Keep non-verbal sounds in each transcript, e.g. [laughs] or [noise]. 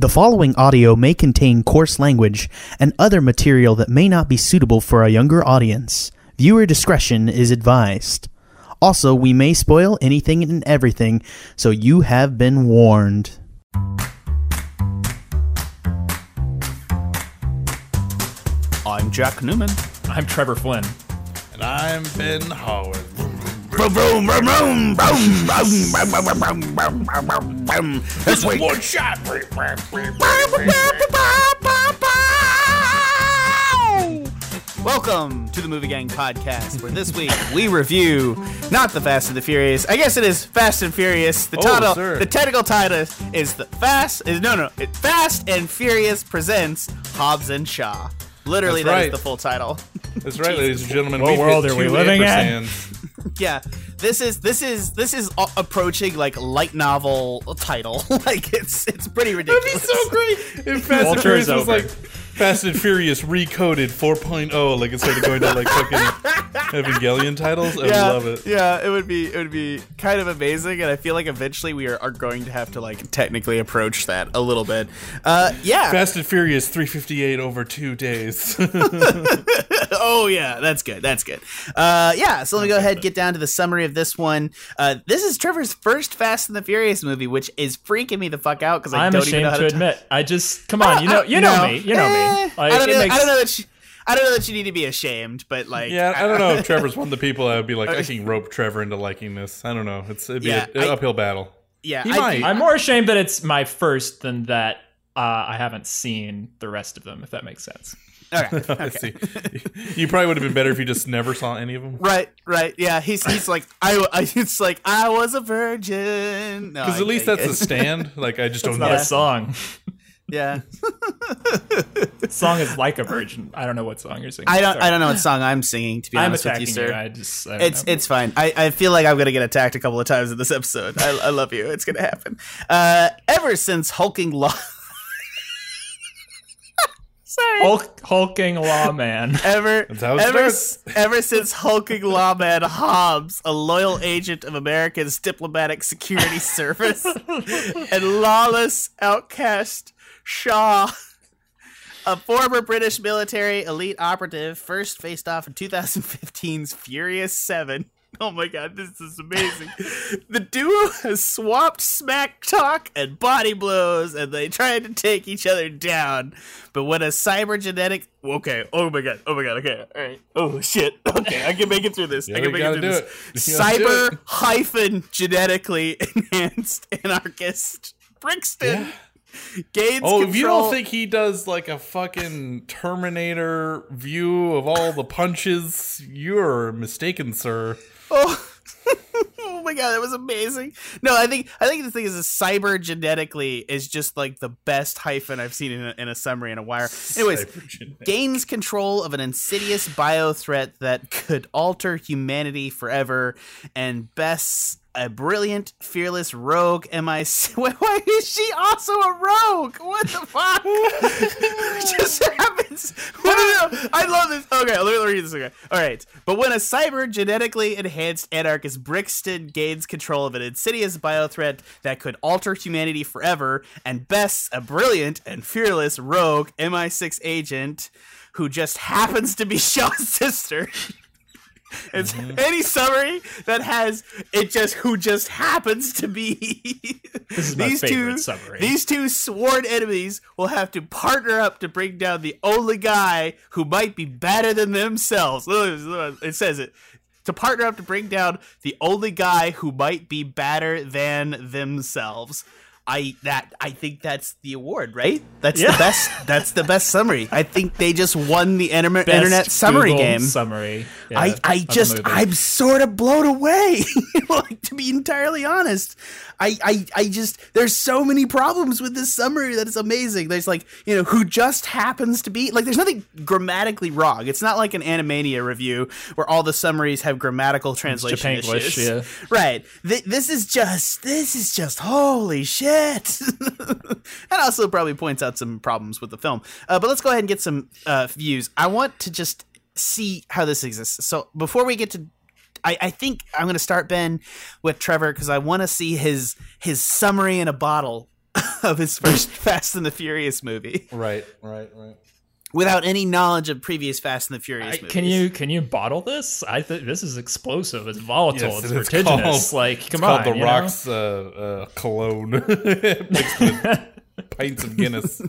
The following audio may contain coarse language and other material that may not be suitable for a younger audience. Viewer discretion is advised. Also, we may spoil anything and everything, so you have been warned. I'm Jack Newman. I'm Trevor Flynn. And I'm Ben Howard. This week. One shot. Welcome to the Movie Gang podcast, where this week we review not the Fast and the Furious. I guess it is Fast and Furious. The Oh, title, sir. the technical title is the Fast. Is no, no, it, Fast and Furious presents Hobbs and Shaw. Literally, That's that is right. the full title. That's right, ladies and gentlemen. What we've world are we two living in? ampersands. Yeah, this is this is this is a- approaching like light novel title. [laughs] like it's it's pretty ridiculous. That'd be so great if [laughs] Fast and Furious was over. like Fast and Furious recoded 4.0, like it started going to like fucking [laughs] Evangelion titles. I would yeah, love it. Yeah, it would be it would be kind of amazing, and I feel like eventually we are, are going to have to like technically approach that a little bit. Uh, yeah. Fast and Furious 358 over two days. oh yeah, that's good. That's good. Uh, yeah. So let me go ahead and get down to the summary of this one. Uh, this is Trevor's first Fast and the Furious movie, which is freaking me the fuck out because I I'm don't even ashamed know how to to. admit. I just come on. You know. You know [laughs] me. You know Eh, me. Like, I don't know. makes- I don't know that. You, I don't know that you need to be ashamed, but like, yeah, I don't know if [laughs] Trevor's one of the people I would be like, I can rope Trevor into liking this. I don't know. It's it'd be Yeah, an uphill battle. Yeah, He I- might. I'm more ashamed that it's my first than that uh, I haven't seen the rest of them. If that makes sense. [laughs] Okay. [laughs] I okay. see. You probably would have been better if you just never saw any of them. Right, right, yeah. He's he's like I, I it's like I was a virgin. No, Because I- at least I- that's a stand. Like I just don't It's know. not a song. [laughs] yeah. Song is like a virgin. I don't know what song you're singing. I don't Sorry. I don't know what song I'm singing. To be I'm honest with attacking you, you. sir. I just. I It's know. it's fine. I, I feel like I'm gonna get attacked a couple of times in this episode. I, I love you. It's gonna happen. Uh, ever since hulking law. Sorry. Hulk, hulking lawman. [laughs] Ever, That's ever, ever since hulking lawman Hobbs, a loyal agent of America's diplomatic security [laughs] service, and lawless outcast Shaw, a former British military elite operative, first faced off in 2015's Furious Seven. [laughs] Oh my god, this is amazing. [laughs] the duo has swapped smack talk and body blows, and they tried to take each other down. But when a cybergenetic. Okay, oh my god, oh my god, okay, alright. Oh shit, [laughs] okay, I can make it through this. Yeah, I can make it through do this. it. You gotta do Cyber hyphen genetically enhanced anarchist Brixton. Gains Oh, control. if you don't think he does like a fucking Terminator view of all the punches, you're mistaken, sir. Oh. [laughs] oh my god, that was amazing. No, I think I think the thing is, cyber genetically is just like the best hyphen I've seen in a, in a summary in a wire. Anyways, gains control of an insidious bio threat that could alter humanity forever, and bests a brilliant, fearless rogue Am I? [laughs] Why is she also a rogue? What the fuck? [laughs] Just [laughs] happens? I love this. Okay, let me read this again. All right. But when a cyber genetically enhanced anarchist Brixton gains control of an insidious bio threat that could alter humanity forever and bests a brilliant and fearless rogue MI6 agent who just happens to be Shaw's sister. [laughs] It's mm-hmm. any summary that has it just who just happens to be This is my these favorite two summary. these two sworn enemies will have to partner up to bring down the only guy who might be better than themselves. It says it to partner up to bring down the only guy who might be better than themselves. I that I think that's the award, right? That's Yeah. the best. That's the best summary. I think they just won the internet internet summary Google game. Summary. yeah, I, I just. I'm sort of blown away. [laughs] like to be entirely honest, I, I I just there's so many problems with this summary that it's amazing. There's like you know who just happens to be like there's nothing grammatically wrong. It's not like an Animania review where all the summaries have grammatical translation issues. yeah. Right. Th- this is just this is just holy shit. [laughs] and also probably points out some problems with the film. Uh, but let's go ahead and get some uh, views. I want to just see how this exists. So before we get to I, I think I'm going to start Ben with Trevor because I want to see his his summary in a bottle [laughs] of his first [laughs] Fast and the Furious movie Right, right, right. without any knowledge of previous Fast and the Furious I, movies. can you can you bottle this? I think this is explosive. It's volatile. Yes, it's it is vertiginous. called- like, It's come called on, the? Rock's uh, uh, cologne [laughs] mixed with pints of Guinness.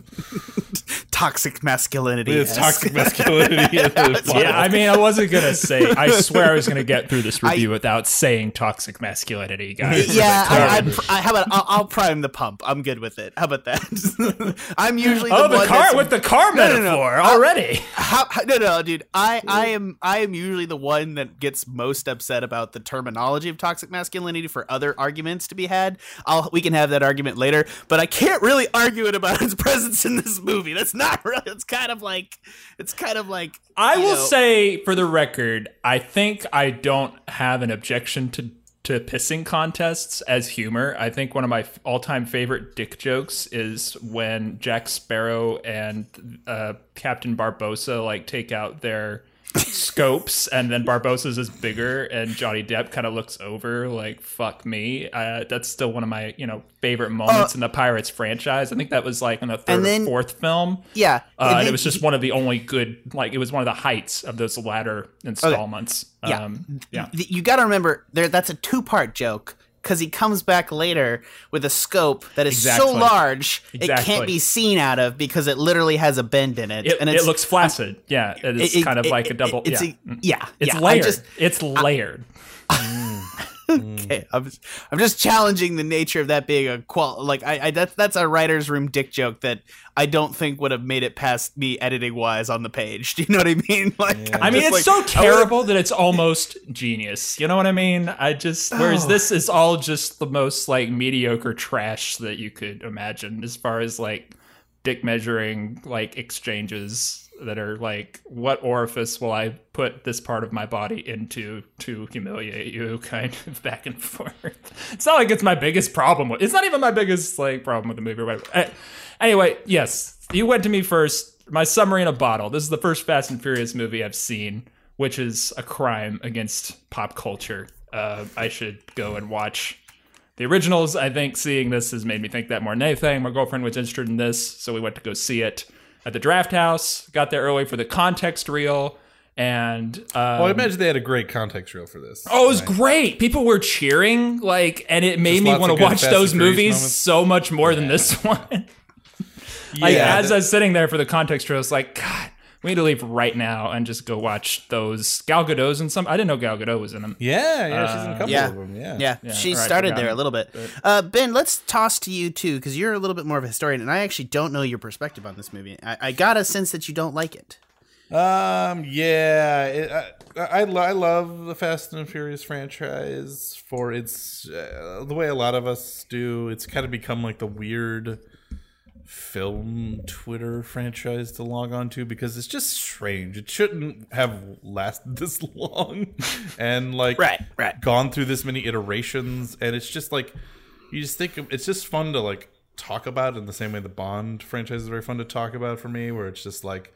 Toxic masculinity? It's toxic [laughs] masculinity. Yeah, I mean, I wasn't gonna say. I swear, I was gonna get through this review without saying toxic masculinity, guys. Yeah, I, I, I, how about I'll, I'll prime the pump. I'm good with it. How about that? [laughs] I'm usually the Oh, the one car with the car No, no, no. metaphor already. How, how- no, no, dude. I, I am, I am usually the one that gets most upset about the terminology of toxic masculinity for other arguments to be had. I'll, we can have that argument later, but I can't really argue it about its presence in this movie. That's not [laughs] really. It's kind of like, it's kind of like. I will know- say, for the record, I think I don't have an objection to to pissing contests as humor. I think one of my all time favorite dick jokes is when Jack Sparrow and uh, Captain Barbossa like take out their scopes and then Barbossa's is bigger and Johnny Depp kind of looks over like fuck me. Uh, that's still one of my you know favorite moments in the Pirates franchise. I think that was like in the third then- or fourth film. Yeah, Uh, and then it was just one of the only good, like it was one of the heights of those latter installments. Yeah. um, yeah. you got to remember there. That's a two part joke. Because he comes back later with a scope that is so Exactly. large it can't be seen out of because it literally has a bend in it, It, and it looks flaccid. Yeah, it's it- it- kind of like a double. It's yeah, a, yeah, it's yeah. Layered. just- it's layered. Mm. okay, I'm just, I'm just challenging the nature of that being a qual. Like I, I that's that's a writer's room dick joke that I don't think would have made it past me editing wise on the page. [laughs] Do you know what I mean? [laughs] Like, I'm I mean, it's like- so terrible that it's almost genius. You know what I mean? I just whereas Oh. this is all just the most like mediocre trash that you could imagine as far as like dick measuring like exchanges that are like what orifice will I put this part of my body into to humiliate you [laughs] kind of back and forth. It's not like it's my biggest problem it's not even my biggest like problem with the movie or. Eh, Anyway, yes, you went to me first. My summary in a bottle. This is the first Fast and Furious movie I've seen, which is a crime against pop culture. Uh, I should go and watch the originals. I think seeing this has made me think that more than anything. My girlfriend was interested in this, so we went to go see it at the Drafthouse. Got there early for the context reel, and um, Well, I imagine they had a great context reel for this. Oh, it was great. People were cheering, like, and it made Just me want to watch those movies moments. so much more than this [laughs] one. [laughs] like, Yeah, as that- I was sitting there for the context trail, it's like, God, we need to leave right now and just go watch those Gal Gadot's and some. I didn't know Gal Gadot was in them. yeah, yeah, she's in a couple yeah. of them. Yeah, Yeah, she all right, started there a little bit. Uh, ben, let's toss to you too, because you're a little bit more of a historian, and I actually don't know your perspective on this movie. I, I got a sense that you don't like it. Um, yeah, it, I, I, lo- I love the Fast and Furious franchise for its uh, the way a lot of us do. It's kind of become like the weird film Twitter franchise to log on to because it's just strange. It shouldn't have lasted [laughs] this long and like Right, right. gone through this many iterations and it's just like you just think it's just fun to like talk about in the same way the Bond franchise is very fun to talk about for me where it's just like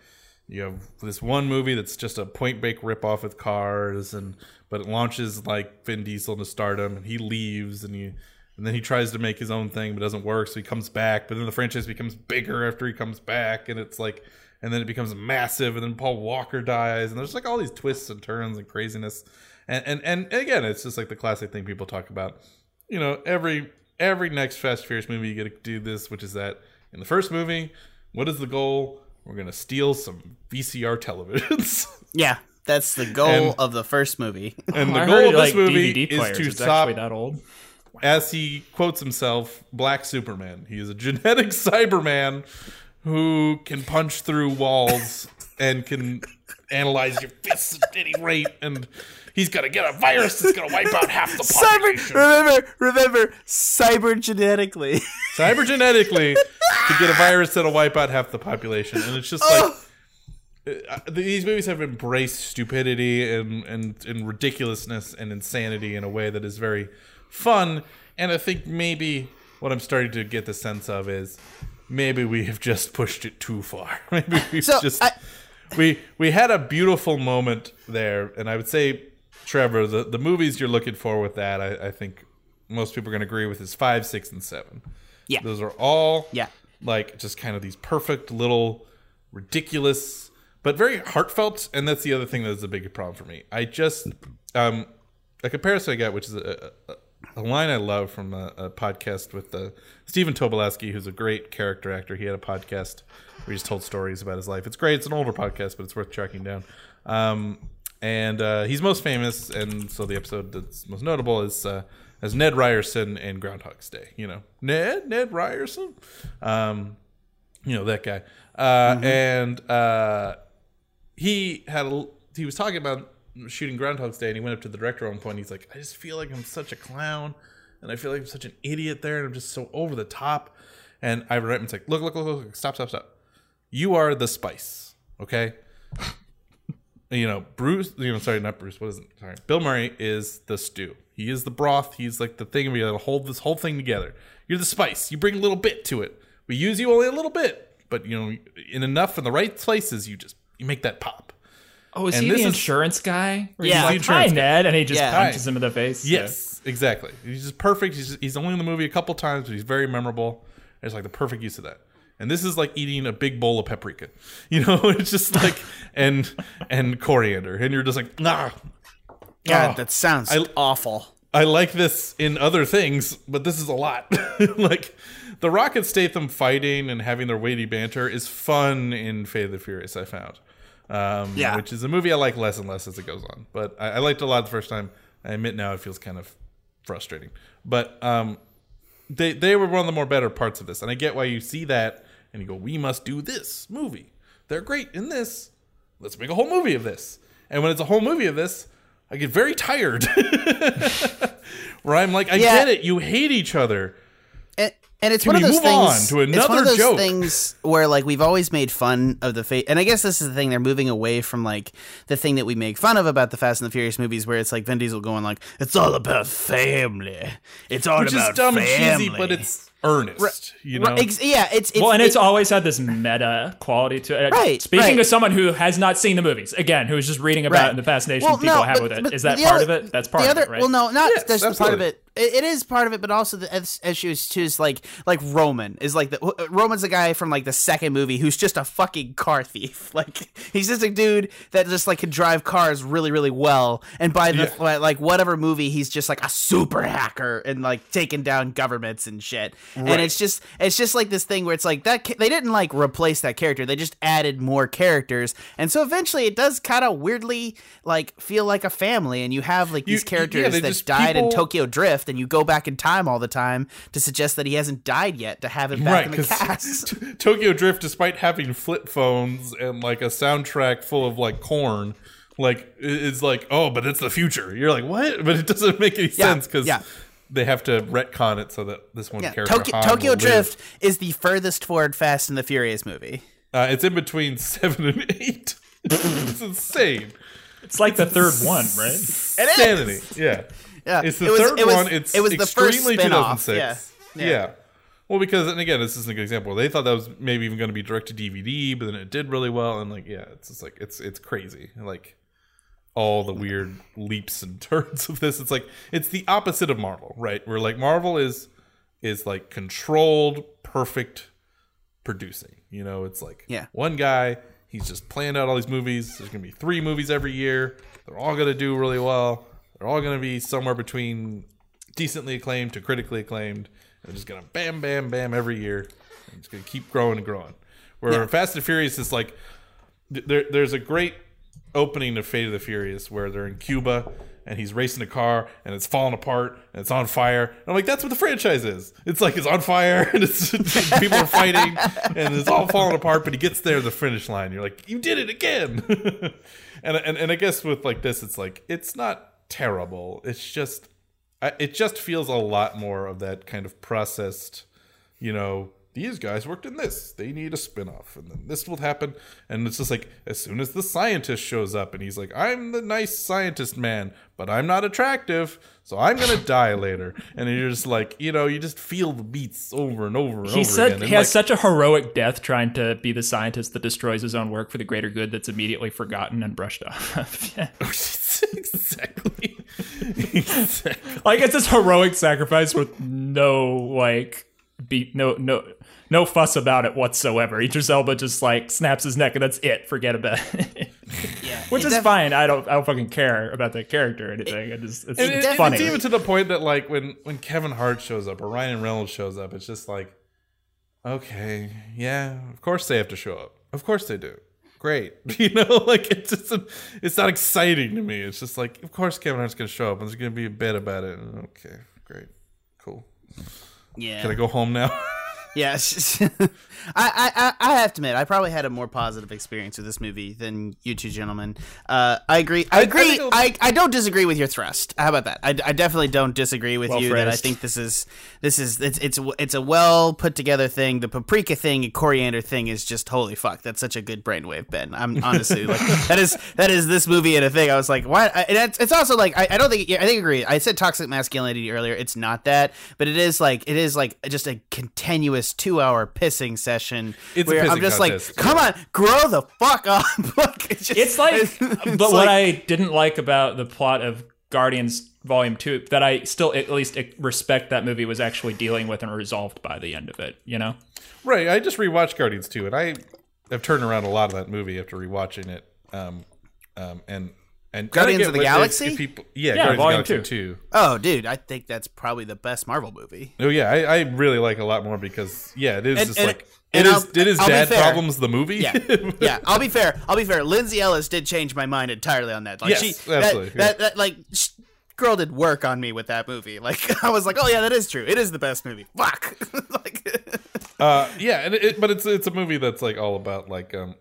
you have this one movie that's just a point blank ripoff with cars and but it launches like Vin Diesel into stardom and he leaves and he and then he tries to make his own thing but it doesn't work so he comes back but then the franchise becomes bigger after he comes back and it's like and then it becomes massive and then Paul Walker dies and there's like all these twists and turns and craziness. And and and again it's just like the classic thing people talk about. You know every every next Fast and Furious movie you get to do this which is that. In the first movie what is the goal? We're gonna steal some VCR televisions. [laughs] Yeah, that's the goal And- of the first movie. and the I goal heard, of this like, movie DVD is to it's stop that old. As he quotes himself, Black Superman. He is a [laughs] genetic Cyberman who can punch through walls and can analyze your fists at any rate. And he's gonna get a virus that's gonna wipe out half the Cyber, population. remember, remember, cyber genetically. Cybergenetically to get a virus that'll wipe out half the population. And it's just like. uh, These movies have embraced stupidity and, and, and ridiculousness and insanity in a way that is very fun. And I think maybe what I'm starting to get the sense of is maybe we have just pushed it too far. [laughs] maybe we've So, just I- we we had a beautiful moment there, and I would say, Trevor, the, the movies you're looking for with that, I, I think most people are going to agree with is five, six, and seven. Yeah. those are all Yeah. like just kind of these perfect little ridiculous but very heartfelt and that's the other thing that's a big problem for me i just um a comparison i got which is a, a, a line i love from a, a podcast with uh, stephen tobolowsky who's a great character actor. He had a podcast where he just told stories about his life. It's great. It's an older podcast but it's worth tracking down. Um and uh, he's most famous and so the episode that's most notable is uh, as ned ryerson in groundhog's day you know. Ned ned ryerson? Um you know that guy. Uh and uh he had a, he was talking about shooting groundhog's day and he went up to the director at one point he's like i just feel like i'm such a clown and i feel like i'm such an idiot there and i'm just so over the top. And ivan reitman's like look look look look stop stop stop. You are the spice okay? [laughs] You know bruce you know sorry not bruce what is it? Sorry. Bill murray is the stew. He is the broth. He's like the thing we gotta hold this whole thing together. You're the spice. You bring a little bit to it. We use you only a little bit but you know in enough in the right places you just you make that pop Oh, is And he this the is- insurance guy? Where Yeah. he's The like, hi, insurance guy. Ned, and he just Yeah. punches him in the face. Yes, exactly. He's just perfect. He's, he's only in the movie a couple times, but he's very memorable. It's like the perfect use of that. And this is like eating a big bowl of paprika. [laughs] You know, it's just like [laughs] and and coriander, and you're just like, nah. God, Oh, that sounds I- awful. I like this in other things, but this is a lot. [laughs] like the Rock and Statham fighting and having their weighty banter is fun in Fate of the Furious. I found, um, Yeah. which is a movie I like less and less as it goes on. But I, I liked it a lot the first time. I admit now it feels kind of frustrating. But um, they they were one of the more better parts of this, and I get why you see that and you go, we must do this movie. They're great in this. Let's make a whole movie of this. And when it's a whole movie of this, I get very tired. [laughs] Where I'm like, I Yeah. get it. You hate each other. And, it's Can one of those on things. to it's one of those joke? things where like we've always made fun of the fate, and I guess this is the thing they're moving away from like the thing that we make fun of about the Fast and the Furious movies, where it's like Vin Diesel going like, "It's all about family. It's all Which about is dumb family." and cheesy, but it's earnest. You know? Right, yeah, it's, it's Well, and it's it- always had this meta quality to it. Right, Speaking right. as someone who has not seen the movies, again, who is just reading about Right. it and the fascination Well, people no, have but- with it, is that part other- of it? That's part the of it, right? Well, no, not Yes, that's part of it. It. Is part of it, but also the its- issue is too is like like Roman is like the Roman's a guy from like the second movie who's just a fucking car thief. [laughs] Like he's just a dude that just like can drive cars really really well, and by the Yeah. like whatever movie he's just like a super hacker and like taking down governments and shit. And it's just it's just like this thing where it's like that they didn't like replace that character, they just added more characters, and so eventually it does kind of weirdly like feel like a family, and you have like these You- characters yeah, that died in Tokyo Drift, and you go back in time all the time to suggest that he hasn't died yet to have him back in the cast. [laughs] T- Tokyo Drift, despite having flip phones and like a soundtrack full of like corn, like i- it's like, oh, but it's the future. You're like, what? [laughs] But it doesn't make any Yeah, sense because yeah. they have to retcon it so that this one Yeah, character Tokyo, Han Tokyo will live. Drift is the furthest forward Fast and the Furious movie. Uh, it's in between [laughs] seven and eight. it's insane. It's like the third one, right? Insanity. Yeah. Yeah, It's the it was- third it was- one. It's it was the first extremely 2006. yeah. Yeah. Yeah. Well, because and again, this is a good example. They thought that was maybe even going to be direct to DVD, but then it did really well, and like, yeah, it's just like it's it's crazy. Like all the weird leaps and turns of this. It's like it's the opposite of Marvel, right? Where like Marvel is is like controlled, perfect producing. You know, it's like Yeah. one guy, he's just planned out all these movies. There's gonna be three movies every year. They're all gonna do really well. They're all gonna be somewhere between decently acclaimed to critically acclaimed. And just gonna bam, bam, bam every year. And it's gonna keep growing and growing. Where Fast and Furious is like there, there's a great opening to Fate of the Furious where they're in Cuba and he's racing a car and it's falling apart and it's on fire. And I'm like, that's what the franchise is. It's like it's on fire [laughs] and it's [laughs] people are fighting and it's all falling apart, but he gets there to the finish line. You're like, you did it again. [laughs] and, and and I guess with like this, it's like it's not terrible. It's just it just feels a lot more of that kind of processed, you know, these guys worked in this. They need a spin-off and then this will happen and it's just like as soon as the scientist shows up and he's like, "I'm the nice scientist man, but I'm not attractive, so I'm going [laughs] to die later." And you're just like, you know, you just feel the beats over and over and He over said again. he And has like, such a heroic death trying to be the scientist that destroys his own work for the greater good that's immediately forgotten and brushed off. [laughs] [laughs] Oh, Yeah. [laughs] exactly. exactly. Like it's this heroic sacrifice with no like be no no no fuss about it whatsoever. Idris Elba just like snaps his neck and that's it. Forget about it. Yeah, [laughs] Which it is def- fine. I don't I don't fucking care about that character or anything. It just it's, And it's it- funny. It's even to the point that like when when Kevin Hart shows up or Ryan Reynolds shows up, it's just like, okay, yeah, of course they have to show up. Of course they do. Great, [laughs] you know, like it's just it's not exciting to me. It's just like, of course Kevin Hart's gonna show up and there's gonna be a bit about it. Okay, great, cool. Yeah. Can I go home now? [laughs] Yes, [laughs] I, I I have to admit I probably had a more positive experience with this movie than you two gentlemen. Uh, I agree. I I agree. I, I don't disagree with your thrust. How about that? I, I definitely don't disagree with Well you that I think this is this is it's it's it's a well put together thing. The paprika thing and coriander thing is just holy fuck. That's such a good brainwave, Ben. I'm honestly like [laughs] that is that is this movie and a thing. I was like, why? And it's, it's also like I, I don't think yeah, I think agree. I said toxic masculinity earlier. It's not that, but it is like it is like just a continuous two hour pissing session It's a where I'm pissing just like, contest, come on, grow the fuck up. [laughs] like, it's, just, It's like, it's but like- what I didn't like about the plot of Guardians Volume Two that I still at least respect that movie was actually dealing with and resolved by the end of it. You know, right. I just rewatched Guardians 2 and I have turned around a lot of that movie after rewatching it. Um, um, and and Guardians I of the what- if- Galaxy? if people, yeah, Yeah, Guardians Volume of the Galaxy 2. oh, dude, I think that's probably the best Marvel movie. Oh yeah, I, I really like a lot more because yeah, it is And- just and- like and it I'll- is it is I'll be dad fair. problems the movie. Yeah, [laughs] yeah. I'll be fair. I'll be fair. Lindsay Ellis did change my mind entirely on that. Like Yes, she, absolutely, That, yeah. that, that like sh- girl did work on me with that movie. [laughs] Like I was like, oh yeah, that is true. It is the best movie. Fuck. [laughs] like, uh, yeah, and it, but it's it's a movie that's like all about like um,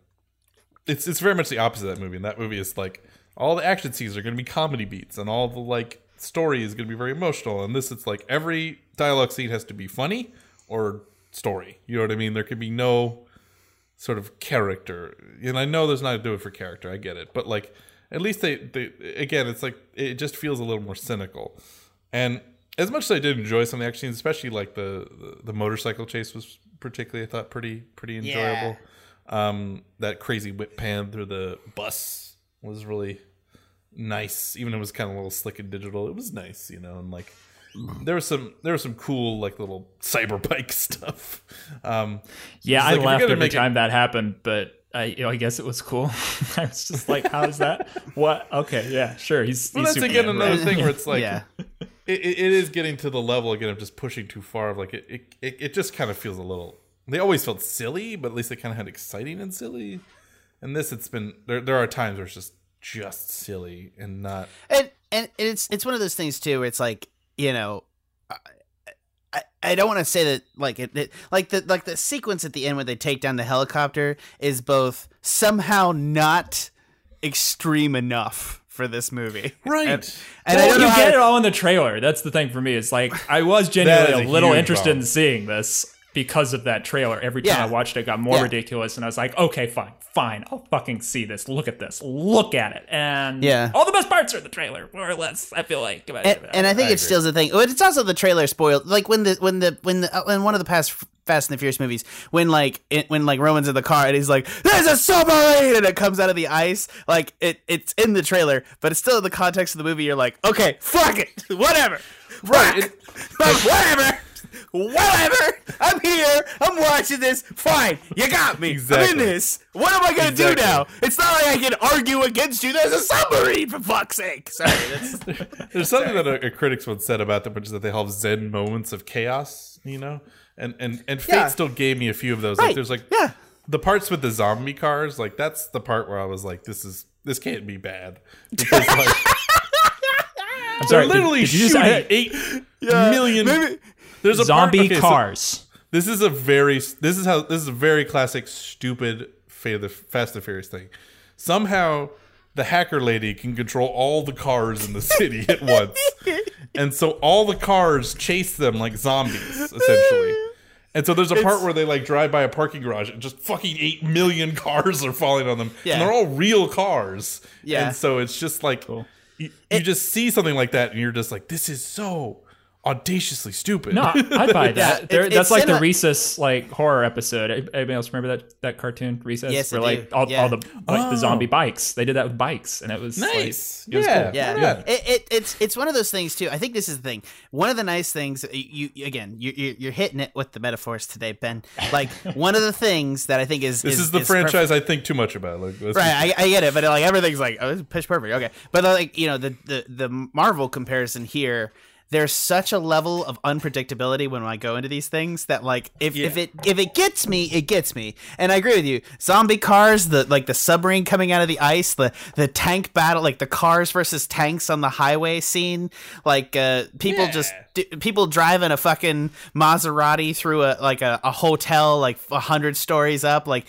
it's it's very much the opposite of that movie. And that movie is like all the action scenes are going to be comedy beats, and all the like story is going to be very emotional. And this, it's like every dialogue scene has to be funny or story. You know what I mean? There can be no sort of character. And I know there's not to do it for character. I get it, but like at least they, they again, it's like it just feels a little more cynical. And as much as I did enjoy some of the action scenes, especially like the the, the motorcycle chase was particularly I thought pretty pretty enjoyable. Um, that crazy whip pan through the bus was really nice. Even it was kind of a little slick and digital, it was nice, you know. And like there was some there was some cool like little cyber bike [laughs] stuff. Um, yeah, I like, laughed every make it- time that happened, but I, you know, I guess it was cool. [laughs] I was just like, "How is that? what? Okay, yeah, sure." He's, well, he's that's again another right? thing where it's [laughs] like yeah. it, it, is getting to the level again of just pushing too far of like it it, it, it just kind of feels a little they always felt silly but at least they kind of had exciting and silly and this it's been there there are times where it's just just silly and not and and it's it's one of those things too. Where it's like you know, I, I, I don't want to say that like it, it like the like the sequence at the end where they take down the helicopter is both somehow not extreme enough for this movie, Right. And, and Well, don't you how- get it all in the trailer. That's the thing for me. It's like I was [laughs] genuinely a a little interested problem. in seeing this because of that trailer. Every time Yeah. I watched it, it got more Yeah. ridiculous, and I was like, okay, fine, fine, I'll fucking see this. Look at this. Look at it. And Yeah. all the best parts are in the trailer, more or less. I feel like. and, and I think I it steals the thing. But it's also the trailer spoiled. Like when the when the when the uh, in one of the past Fast and the Furious movies, when like it, when like Roman's in the car and he's like, "There's a submarine," and it comes out of the ice. Like it it's in the trailer, but it's still in the context of the movie. You're like, okay, fuck it, [laughs] whatever, Right, Fuck. But [laughs] whatever. Whatever. I'm here. I'm watching this. Fine. You got me. I'm in this. What am I gonna do now? It's not like I can argue against you. There's a submarine for fuck's sake. Sorry. That's, [laughs] there's something that a, a critics once said about them which is that they have zen moments of chaos you know and and and fate Yeah. still gave me a few of those Right. like there's like Yeah. the parts with the zombie cars like that's the part where i was like this is this can't be bad because like I'm [laughs] They're sorry. literally did, did you just- shooting I- eight million. maybe- There's a zombie part, okay, so cars. this is a very. This is how. This is a very classic, stupid Fast and Furious thing. Somehow, the hacker lady can control all the cars in the city at [laughs] once, and so all the cars chase them like zombies, essentially. And so there's a part where they like drive by a parking garage and just fucking eight million [laughs] cars are falling on them, Yeah. and they're all real cars. Yeah. and so it's just like you, you just see something like that, and you're just like, this is so audaciously stupid. No, I buy [laughs] that. Yeah, There- it- that's like in the a- Recess like horror episode. Anybody else remember that that cartoon Recess? Yes, I where like do. all, Yeah. all the like the Oh. zombie bikes. They did that with bikes, and it was like, Nice. it was Yeah. cool. Yeah, Yeah. It, it, it's it's one of those things too. I think this is the thing. One of the nice things uh, you, you again you, you you're hitting it with the metaphors today, Ben. Like [laughs] one of the things that I think is This is, is the is franchise I think too much about. Like, Right, I, I get it, but like everything's like oh, this pitch perfect. Okay, but like you know the the the Marvel comparison here, there's such a level of unpredictability when I go into these things that like if, if it if it gets me, it gets me. And I agree with you. Zombie cars, the like the submarine coming out of the ice, the the tank battle, like the cars versus tanks on the highway scene, like uh, people just d- people driving a fucking Maserati through a like a, a hotel like a hundred stories up, like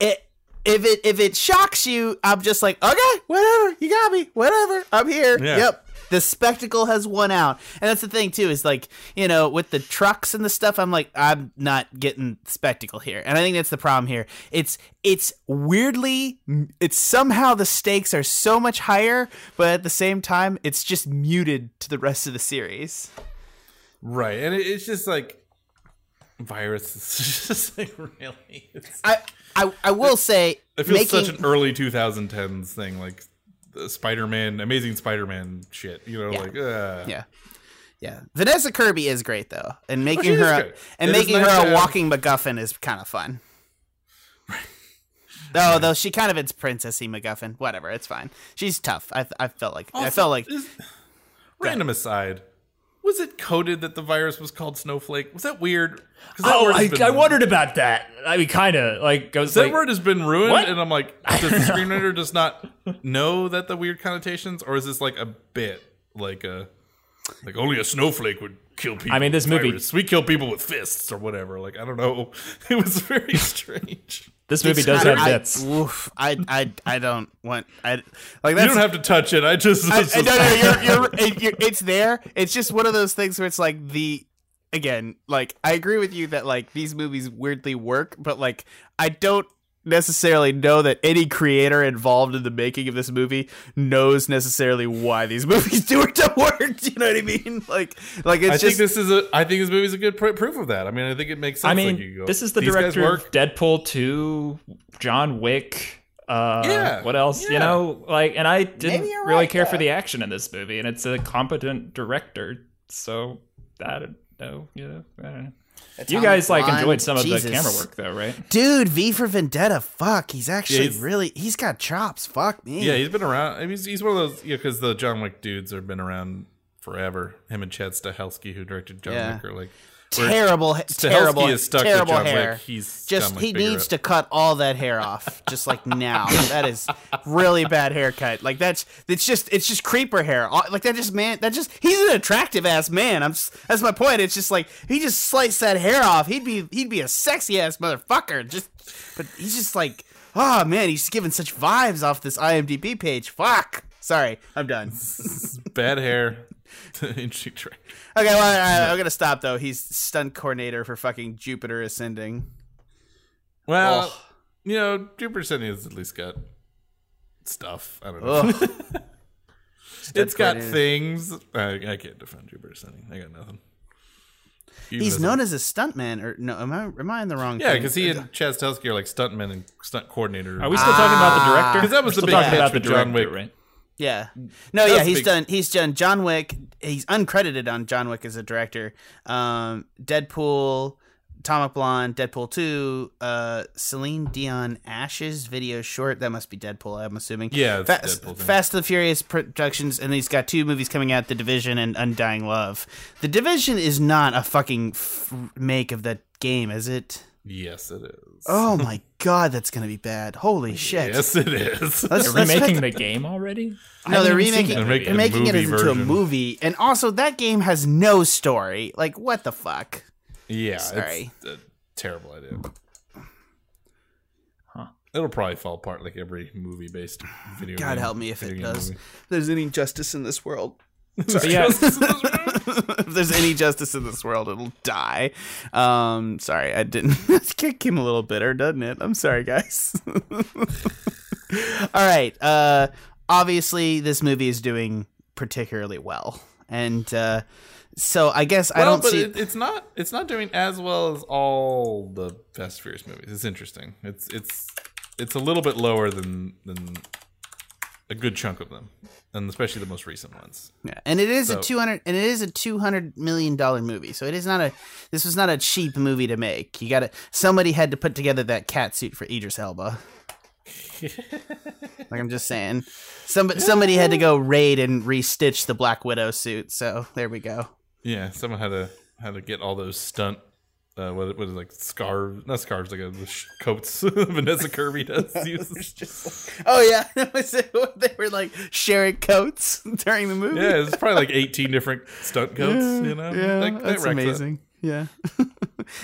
it if it if it shocks you, I'm just like, okay, whatever, you got me, whatever, I'm here. Yeah. Yep. The spectacle has won out. And that's the thing too, is like, you know, with the trucks and the stuff, I'm like, I'm not getting spectacle here. And I think that's the problem here. It's it's weirdly it's somehow the stakes are so much higher, but at the same time, it's just muted to the rest of the series. right, and it's just like virus. It's [laughs] just like really. I I, I will say it feels making such an early 2010s thing, like Spider-Man, Amazing Spider-Man shit. You know, Yeah. like uh, Yeah. Yeah. Vanessa Kirby is great though. And making she is her a, and It making nice her a have- walking MacGuffin is kind of fun. [laughs] Though, though she kind of is princessy MacGuffin. Whatever, it's fine. She's tough. I, I felt like I felt like is- random aside. Was it coded that the virus was called Snowflake? Was that weird? that Oh, I, I wondered about that. I mean, kind of like goes That like, word has been ruined, What? and I'm like, does the screenwriter [laughs] just not know that the weird connotations, or is this like a bit, like a, like only a snowflake would kill people? I mean, this movie- virus. we kill people with fists or whatever. Like I don't know, [laughs] it was very [laughs] strange. This movie it's does not- have I, bits. oof, I, I, I don't want. I like You don't have to touch it. I just, I, it's I- just- no, no, you're, you're, [laughs] it- you're, it's there. It's just one of those things where it's like the again, like I agree with you that like these movies weirdly work, but like I don't necessarily know that any creator involved in the making of this movie knows necessarily why these [laughs] movies do or don't work. [laughs] Do you know what I mean? Like, like it's I just think this is a. I think this movie is a good pr- proof of that. I mean, I think it makes sense. I mean, like you go, this is the director work." of Deadpool 2, John Wick. Uh, Yeah, What else? You know, like, and I didn't really right, care for the action in this movie, and it's a competent director. So I don't know. You know, I don't know. You guys like Blonde, enjoyed some of Jesus. the camera work, though, right? dude. V for Vendetta. Fuck, he's actually he's- really. He's got chops. Fuck me. Yeah, he's been around. I mean, he's, he's one of those. Yeah, because the John Wick dudes have been around forever. Him and Chad Stahelski, who directed John Yeah. Wick, are like. Terrible, terrible, is stuck terrible with John hair. Wick. He's just Wick he needs to cut all that hair off, just like now. that is really bad haircut. Like that's it's just it's just creeper hair. Like that just man that just he's an attractive ass man. I'm just, that's my point. It's just like he just sliced that hair off. He'd be he'd be a sexy ass motherfucker. Just but he's just like oh man, he's giving such vibes off this IMDb page. Fuck. Sorry, I'm done. [laughs] bad hair. [laughs] Interesting track. Okay, well, I, I'm gonna stop though. He's stunt coordinator for fucking Jupiter Ascending. Well, Ugh. you know, Jupiter Ascending has at least got stuff. I don't know. [laughs] It's got things. I, I can't defend Jupiter Ascending. I got nothing. Even He's as known a- as a stuntman, or no? Am I am I in the wrong? yeah, because he and uh, Chad Stahelski are like stuntmen and stunt coordinator. Are we still talking about the ah. director? Because that was We're the still big talking catch about the with John director, Wick. right? Yeah. No, yeah, he's big- done he's done John Wick. He's uncredited on John Wick as a director. Um Deadpool, Atomic Blonde, Deadpool 2, uh Celine Dion Ashes video short. That must be Deadpool, I'm assuming. Yeah, Fast. Fast and the Furious Productions and he's got two movies coming out, The Division and Undying Love. The Division is not a fucking f- make of that game, is it? yes, it is. Oh my god, that's going to be bad. Holy shit. yes, it is. Let's- They're let's remaking pick- the [laughs] game already? No, they're haven't even seen remaking. They're making They're making it movie into a movie, and also that game has no story. Like, what the fuck? yeah, Sorry. it's a terrible idea. Huh. It'll probably fall apart like every movie-based video. God game- help me if it does. movie. If there's any justice in this world. But yeah, [laughs] if there's any justice in this world, it'll die. Um, sorry, I didn't. [laughs] It came a little bitter, doesn't it? I'm sorry, guys. [laughs] All right. Uh, obviously, this movie is doing particularly well, and uh, so I guess I don't but see. it, it's not it's not doing as well as all the Fast Furious movies. It's interesting. It's it's it's a little bit lower than than a good chunk of them, and especially the most recent ones. Yeah, and it is So- a two hundred, and it is a two hundred million dollar movie. So it is not a. This was not a cheap movie to make. You got to. Somebody had to put together that cat suit for Idris Elba. [laughs] like I'm just saying, somebody somebody had to go raid and restitch the Black Widow suit. So there we go. Yeah, someone had to had to get all those stunt. Uh, what, what is it, like scarves? Not scarves, like a, the sh- coats. [laughs] Vanessa Kirby does [laughs] use. Oh yeah, [laughs] they were like sharing coats during the movie. Yeah, it's probably like eighteen different stunt coats. you know, yeah, That- that that's amazing. Yeah,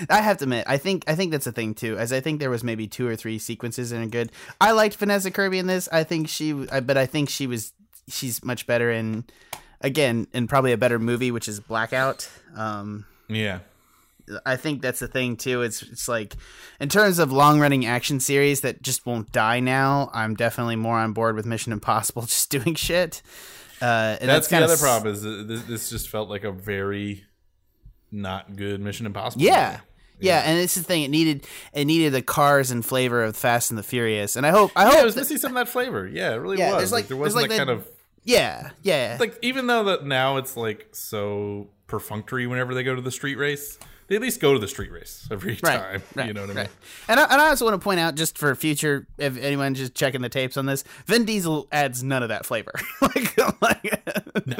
I have to admit, I think I think that's a thing too. As I think there was maybe two or three sequences that are good. I liked Vanessa Kirby in this. I think she, I but I think she was she's much better in again in probably a better movie, which is Blackout. Um, Yeah, I think that's the thing too. It's it's like in terms of long running action series that just won't die now. I'm definitely more on board with Mission Impossible [laughs] just doing shit. Uh, and that's, that's, the other of problem. Is this, this just felt like a very not good Mission Impossible. Yeah. movie. Yeah, and it's the thing. It needed it needed the cars and flavor of Fast and the Furious, and I hope I Yeah, hope it was missing some of that flavor. Yeah, it really Yeah, was. there's Like, like- there wasn't like that that- kind of yeah yeah like even though that now it's like so perfunctory whenever they go to the street race, they at least go to the street race every right, time. right you know what I mean? right. And I, and I also want to point out just for future, if anyone just checking the tapes on this, Vin Diesel adds none of that flavor. [laughs] like, [laughs] like no,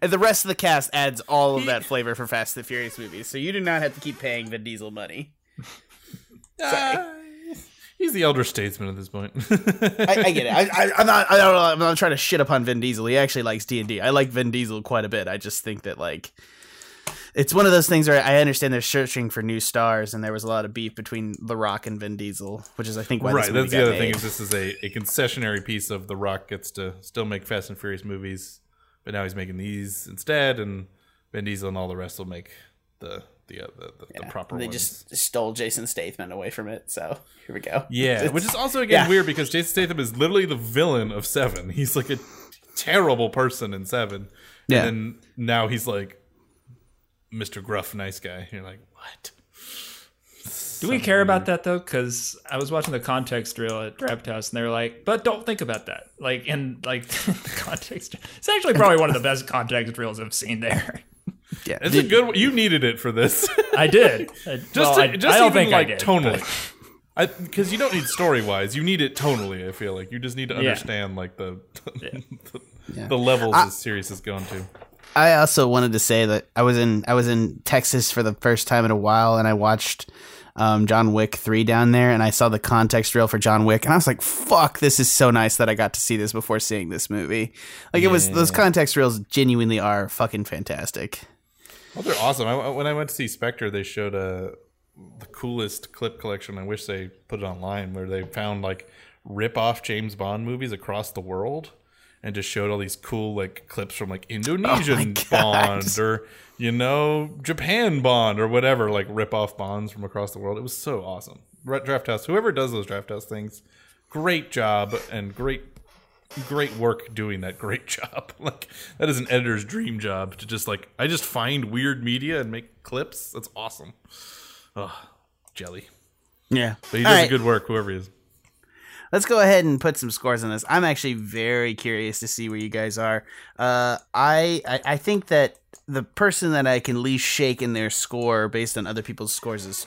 the rest of the cast adds all of that flavor for Fast and the Furious movies. So you do not have to keep paying Vin Diesel money. Uh, [laughs] he's the elder statesman at this point. I, I get it. I, I'm not. I don't know. I'm not trying to shit upon Vin Diesel. He actually likes D and I like Vin Diesel quite a bit. I just think that like, it's one of those things where I understand they're searching for new stars, and there was a lot of beef between The Rock and Vin Diesel, which is I think why right. This movie That's the got other thing made. is this is a, a concessionary piece of The Rock gets to still make Fast and Furious movies, but now he's making these instead, and Vin Diesel and all the rest will make the the uh, the, the, the proper they ones. just stole Jason Statham away from it. So here we go. Yeah, which is also again Yeah. weird because Jason Statham is literally the villain of Seven. He's like a terrible person in Seven. Yeah. And then now he's like Mr. Gruff, nice guy. You're like, what? Do we care about that though? Because I was watching the context reel at Drafthouse, and they were like, "But don't think about that." Like, in like [laughs] the context, it's actually probably one of the best context reels I've seen there. yeah. It's a good one. You needed it for this. I did. [laughs] I, just well, to, I, just I don't even think like I did. tonally. Because you don't need story wise, you need it tonally. I feel like you just need to Yeah. understand like the the, [laughs] Yeah. the levels this series has gone to. I also wanted to say that I was in I was in Texas for the first time in a while, and I watched um, John Wick three down there, and I saw the context reel for John Wick, and I was like, "Fuck, this is so nice that I got to see this before seeing this movie." Like it was those context reels genuinely are fucking fantastic. Well, they're awesome. I, when I went to see Spectre, they showed a the coolest clip collection. I wish they put it online where they found like rip off James Bond movies across the world and just showed all these cool like clips from like oh Indonesian [laughs] God. Bond or you know Japan Bond or whatever like rip off Bonds from across the world. It was so awesome. Drafthouse, whoever does those Drafthouse things, great job and great great work doing that great [laughs] job like that is an editor's dream job to just like i just find weird media and make clips that's awesome oh jelly Yeah, but he does right. a good work whoever he is let's go ahead and put some scores on this. I'm actually very curious to see where you guys are. Uh, I, I I think that the person that I can least shake in their score based on other people's scores is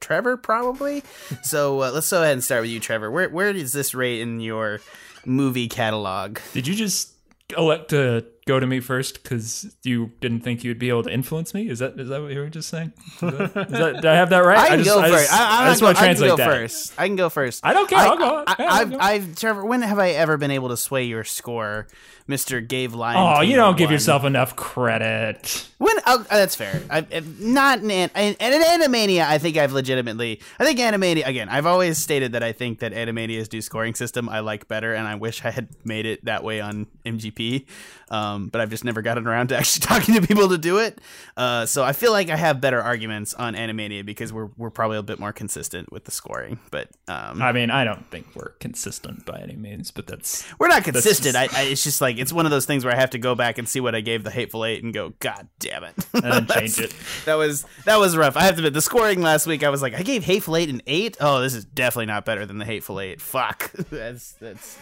Trevor, probably. [laughs] so uh, let's go ahead and start with you, Trevor. Where where does this rate in your movie catalog? Did you just elect to go to me first because you didn't think you'd be able to influence me? Is that is that what you were just saying? Is that, is that, did I have that right? I can just, go I first. just, I, I'm I just want to I can translate go that. first. I can go first. I don't care. I'll go. I, Yeah, have go. I've Trevor. When have I ever been able to sway your score, Mister Gave Lion? Oh, you don't give one? yourself enough credit. When oh, that's fair. I, I- not in, an- in, in Animania. I think I've legitimately. I think Animania. Again, I've always stated that I think that Animania's new scoring system I like better, and I wish I had made it that way on MGP. Um, um, but I've just never gotten around to actually [laughs] talking to people to do it. Uh, so I feel like I have better arguments on Animania because we're we're probably a bit more consistent with the scoring. But um, I mean, I don't think we're consistent by any means, but that's we're not consistent. I, I, it's just like it's one of those things where I have to go back and see what I gave the Hateful Eight and go, God damn it, and then [laughs] change it. that was that was rough. I have to admit, the scoring last week, I was like, I gave Hateful Eight an eight. Oh, this is definitely not better than the Hateful Eight. Fuck, [laughs] that's that's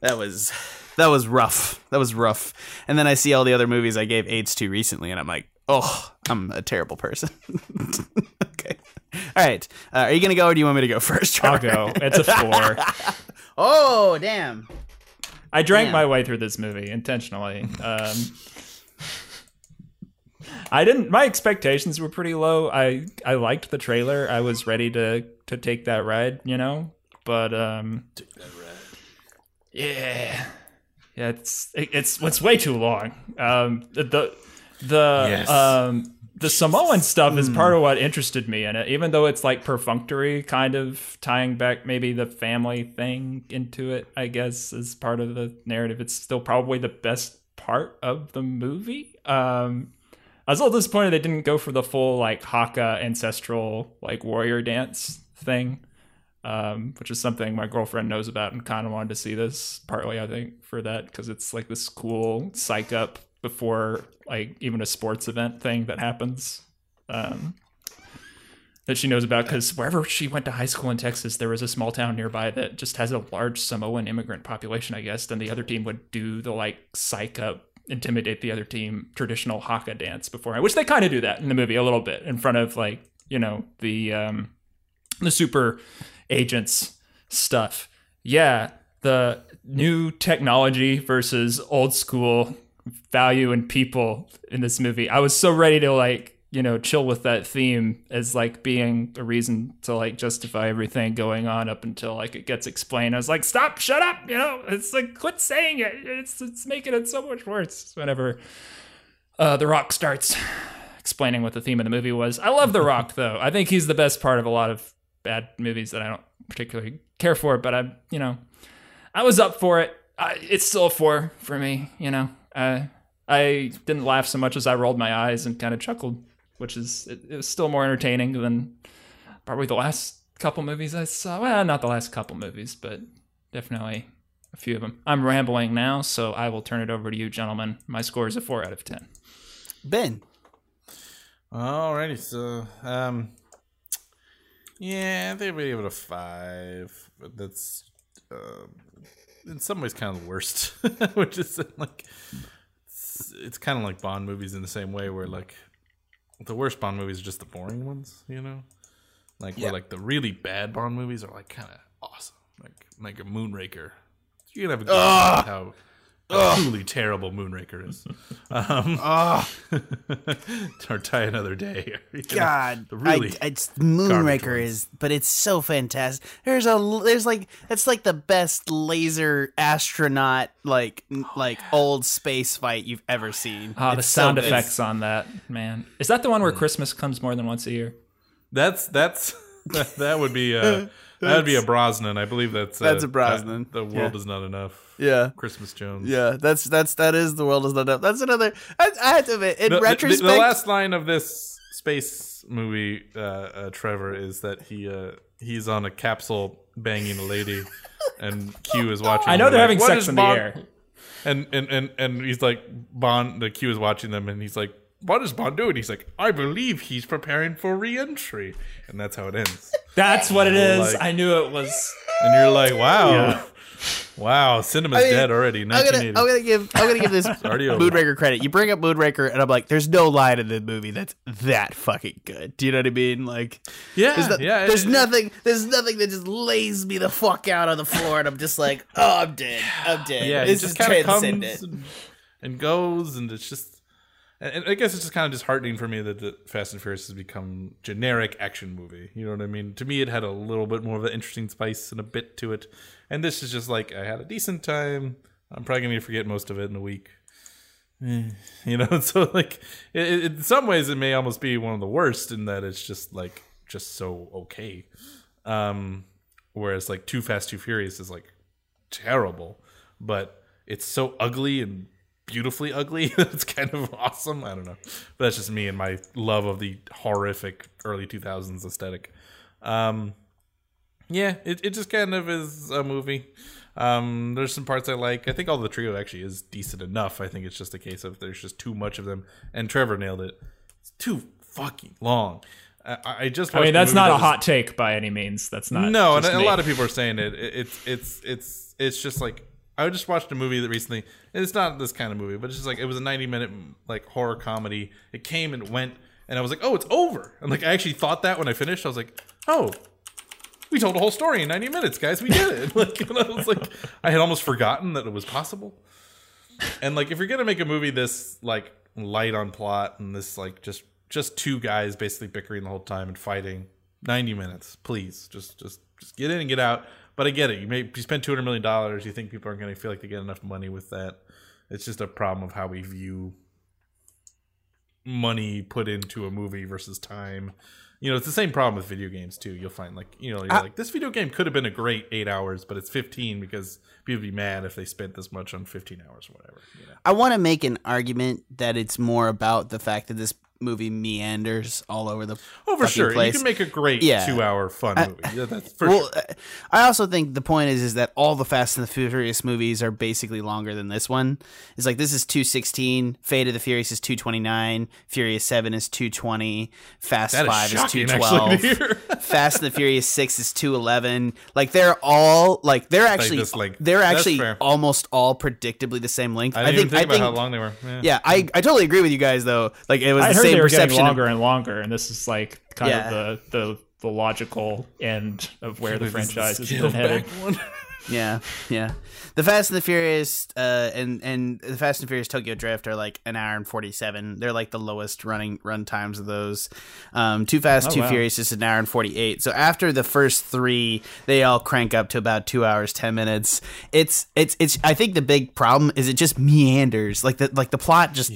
that was that was rough. That was rough. And then I see all the other movies I gave eights to recently, and I'm like, oh, I'm a terrible person. [laughs] okay. All right. Uh, are you gonna go, or do you want me to go first? I'll go. It's a four. [laughs] Oh, damn. I drank Yeah. my way through this movie intentionally. Um, I didn't. My expectations were pretty low. I I liked the trailer. I was ready to to take that ride, you know. But um, take that ride. Yeah, yeah. It's it, it's it's way too long. Um, the the Yes. um the Samoan stuff is part of what interested me in it, even though it's like perfunctory, kind of tying back maybe the family thing into it, I guess, is part of the narrative. It's still probably the best part of the movie. Um, I was a little disappointed they didn't go for the full like Haka ancestral like warrior dance thing, um, which is something my girlfriend knows about and kind of wanted to see this partly, I think, for that because it's like this cool psych up before like even a sports event thing that happens. Um, that she knows about because wherever she went to high school in Texas, there was a small town nearby that just has a large Samoan immigrant population, I guess. Then the other team would do the like psych up, intimidate the other team, traditional Haka dance before, which they kind of do that in the movie a little bit in front of like you know the um, the super agents stuff. Yeah, the new technology versus old school value and people in this movie. I was so ready to like, you know, chill with that theme as like being a reason to like justify everything going on up until like it gets explained. I was like, stop, shut up, you know, it's like quit saying it. It's it's making it so much worse whenever uh The Rock starts explaining what the theme of the movie was. I love The Rock though. I think he's the best part of a lot of bad movies that I don't particularly care for, but I, you know, I was up for it. I, it's still a four for me, you know. Uh, I didn't laugh so much as I rolled my eyes and kind of chuckled, which is it, it was still more entertaining than probably the last couple movies I saw. Well, not the last couple movies, but definitely a few of them. I'm rambling now, so I will turn it over to you, gentlemen. My score is a four out of ten. Ben. Alrighty, so um, yeah, they would give it a five, but that's uh, in some ways kind of the worst, [laughs] which is like it's, it's kind of like Bond movies in the same way, where like the worst Bond movies are just the boring ones, you know, like where like the really bad Bond movies are like kind of awesome, like like a Moonraker. You can have a good about how. How truly terrible Moonraker is. [laughs] Um, or [laughs] die another day. [laughs] You know, God, really I, it's Moonraker is, but it's so fantastic. There's a, there's like, it's like the best laser astronaut, like, n- like old space fight you've ever seen. Ah, the It's so sound effects on that, man. Is that the one where Christmas comes more than once a year? That's that's that, that would be uh that would be a Brosnan. I believe that's uh, That's a Brosnan. that- the world is not enough. Yeah. Christmas Jones. Yeah, that's that's that is the world is not enough. That's another. I, I have to admit, in The, the- the- retrospect, the last line of this space movie, uh, uh, Trevor, is that he uh, he's on a capsule banging a lady, [laughs] and Q is watching. I know they're like, having sex is in the air. And and and and he's like Bond. The Q is watching them, and he's like, "What is Bond doing?" He's like, "I believe he's preparing for re-entry," and that's how it ends. [laughs] That's what it is. Like- I knew it was. And you're like, "Wow, Yeah. [laughs] wow, cinema's I mean, dead already." I'm gonna, I'm gonna give I'm gonna give this [laughs] already over. Moonraker credit. You bring up Moonraker, and I'm like, there's no line in the movie that's that fucking good. Do you know what I mean? Like, yeah, there's, no- yeah. there's it- nothing, there's nothing that just lays me the fuck out on the floor, and I'm just like, oh, I'm dead, I'm dead. yeah, this it just is kind of comes and, and goes, and it's just. And I guess it's just kind of disheartening for me that the Fast and Furious has become generic action movie. You know what I mean? To me, it had a little bit more of an interesting spice and a bit to it, and this is just like I had a decent time. I'm probably gonna forget most of it in a week. Eh, You [laughs] know, so like it, in some ways, it may almost be one of the worst in that it's just like just so okay. Um, whereas like Too Fast, Too Furious is like terrible, but it's so ugly and beautifully ugly. [laughs] it's kind of awesome. I don't know, but that's just me and my love of the horrific early 2000s aesthetic. Um, yeah, it, it just kind of is a movie. Um, there's some parts I like. I think all the trio actually is decent enough. I think it's just a case of there's just too much of them, and Trevor nailed it. It's too fucking long. I, I just I mean, that's not that a was- hot take by any means. That's not. no, and a me. lot of people are saying it. It- It's it's it's it's just like I just watched a movie that recently. and It's not this kind of movie, but it's just like it was a ninety minute like horror comedy. It came and went, and I was like, oh, it's over. And like I actually thought that when I finished, I was like, oh, we told a whole story in ninety minutes, guys. We did it. [laughs] like and I was like, I had almost forgotten that it was possible. And like if you're gonna make a movie this like light on plot and this like just just two guys basically bickering the whole time and fighting 90 minutes please just just just get in and get out but i get it. You may you spend 200 million dollars you think people aren't going to feel like they get enough money with that. It's just a problem of how we view money put into a movie versus time. You know it's the same problem with video games too. You'll find like you know you're like this video game could have been a great eight hours but it's 15 because people would be mad if they spent this much on 15 hours or whatever you know? I want to make an argument that it's more about the fact that this movie meanders all over the Oh, for sure. place. You can make a great Yeah. two-hour fun movie. Yeah, that's for well, sure. I also think the point is is that all the Fast and the Furious movies are basically longer than this one. It's like this is 216, Fate of the Furious is 229, Furious 7 is 220, Fast That is 5 is shocking, 212. actually, to hear. [laughs] Fast and the Furious 6 is 211. Like they're all like they're actually length. they're actually almost all predictably the same length. I didn't even think I about think how long they were. Yeah. yeah, I, I totally agree with you guys though. Like it was I the heard same they were getting perception. of- longer and longer, and this is like kind Yeah. of the, the the logical end of where the This is franchise has been headed. [laughs] Yeah, yeah. The Fast and the Furious, uh, and and the Fast and Furious Tokyo Drift are like an hour and forty seven. They're like the lowest running run times of those. Um, Too Fast, Oh, Too wow. Furious is an hour and forty eight. So after the first three, they all crank up to about two hours ten minutes. It's it's it's. I think the big problem is it just meanders. Like the like the plot just.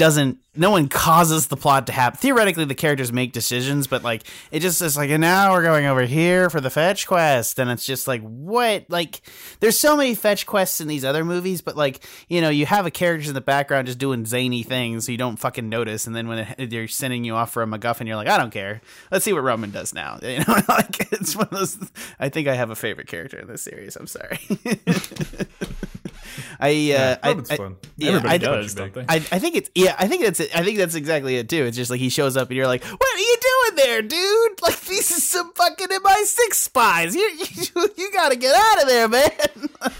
Doesn't no one causes the plot to happen? Theoretically, the characters make decisions, but like it just is like, and now we're going over here for the fetch quest, and it's just like, what? Like, there's so many fetch quests in these other movies, but like, you know, you have a character in the background just doing zany things, so you don't fucking notice, and then when they're sending you off for a MacGuffin, you're like, I don't care. Let's see what Roman does now. [laughs] You know, [laughs] like it's one of those. I think I have a favorite character in this series. I'm sorry. [laughs] I uh, I, I- fun. yeah, Everybody I- does. I, I think it's yeah I think that's it. I think that's exactly it too. It's just like he shows up and you're like, what are you doing there, dude? [laughs] Like these are some fucking MI6 spies. You you, you got to get out of there, man. [laughs]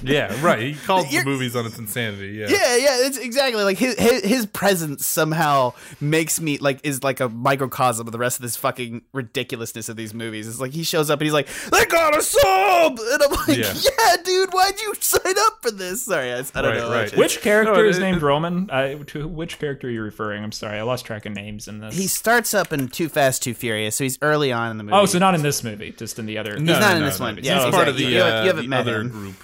Yeah, right. He calls the You're- movies on its insanity. Yeah. yeah, yeah, it's exactly like his, his his presence somehow makes me like is like a microcosm of the rest of this fucking ridiculousness of these movies. It's like he shows up and he's like, they got a sub, and I'm like, Yeah. yeah, dude, why'd you sign up for this? Sorry, I, I don't Right, know. right. Which character No, is it- named it- Roman? I, to which character are you referring? I'm sorry, I lost track of names in this. He starts up in Too Fast, Too Furious, so he's early on in the movie. oh, so not in this movie, just in the other. No, not no, in no, this no. one. He's Yeah, part of the, You haven't- uh, you haven't the met other him. group.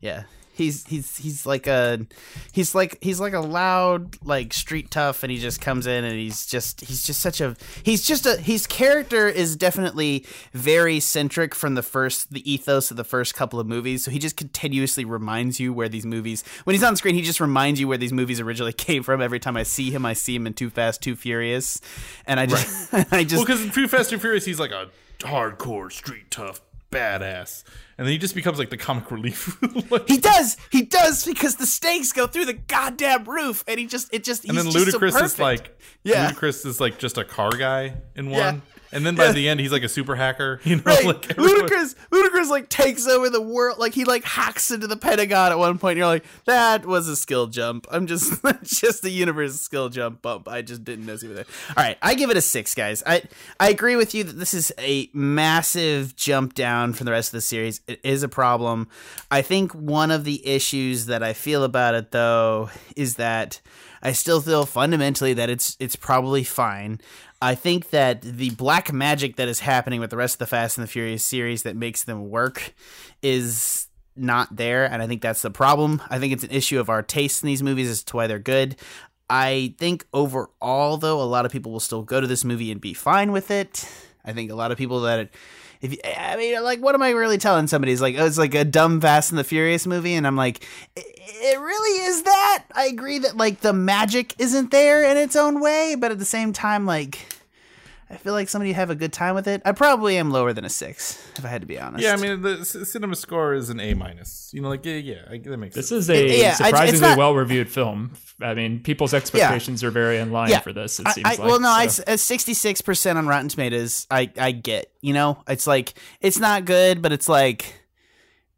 Yeah. He's he's he's like a he's like he's like a loud like street tough and he just comes in and he's just he's just such a he's just a his character is definitely very centric from the first the ethos of the first couple of movies. So he just continuously reminds you where these movies when he's on screen he just reminds you where these movies originally [laughs] came from every time I see him I see him in Too Fast Too Furious. And I just [laughs] I just Well, because in Too Fast Too Furious, he's like a hardcore, street tough badass, and then he just becomes like the comic relief. [laughs] Like- He does. He does because the stakes go through the goddamn roof, and he just it just. and he's then just so Ludacris is like, Yeah. Ludacris is like just a car guy in one, Yeah. And then by Yeah. the end, he's like a super hacker. You know, Right, like everyone- Ludacris, Ludacris like takes over the world. Like he like hacks into the Pentagon at one point. And you're like, that was a skill jump. I'm just, [laughs] just a universe skill jump bump. I just didn't know he was there. All right, I give it a six, guys. I I agree with you that this is a massive jump down from the rest of the series. It is a problem. I think one of the issues that I feel about it though is that I still feel fundamentally that it's it's probably fine. I think that the black magic that is happening with the rest of the Fast and the Furious series that makes them work is not there, and I think that's the problem. I think it's an issue of our taste in these movies as to why they're good. I think overall, though, a lot of people will still go to this movie and be fine with it. I think a lot of people that if you, I mean, like, what am I really telling somebody? It's like, oh, it's like a dumb Fast and the Furious movie, and I'm like, it, it really is that. I agree that like the magic isn't there in its own way, but at the same time, like, I feel like somebody have a good time with it. I probably am lower than a six, if I had to be honest. Yeah, I mean the c- cinema score is an A minus. You know, like yeah, yeah, I, that makes This sense. is a Yeah, surprisingly not- well reviewed film. I mean, people's expectations are very in line Yeah. for this. It I, seems I, like. well, no, so. I sixty six percent on Rotten Tomatoes. I I get. You know, it's like it's not good, but it's like,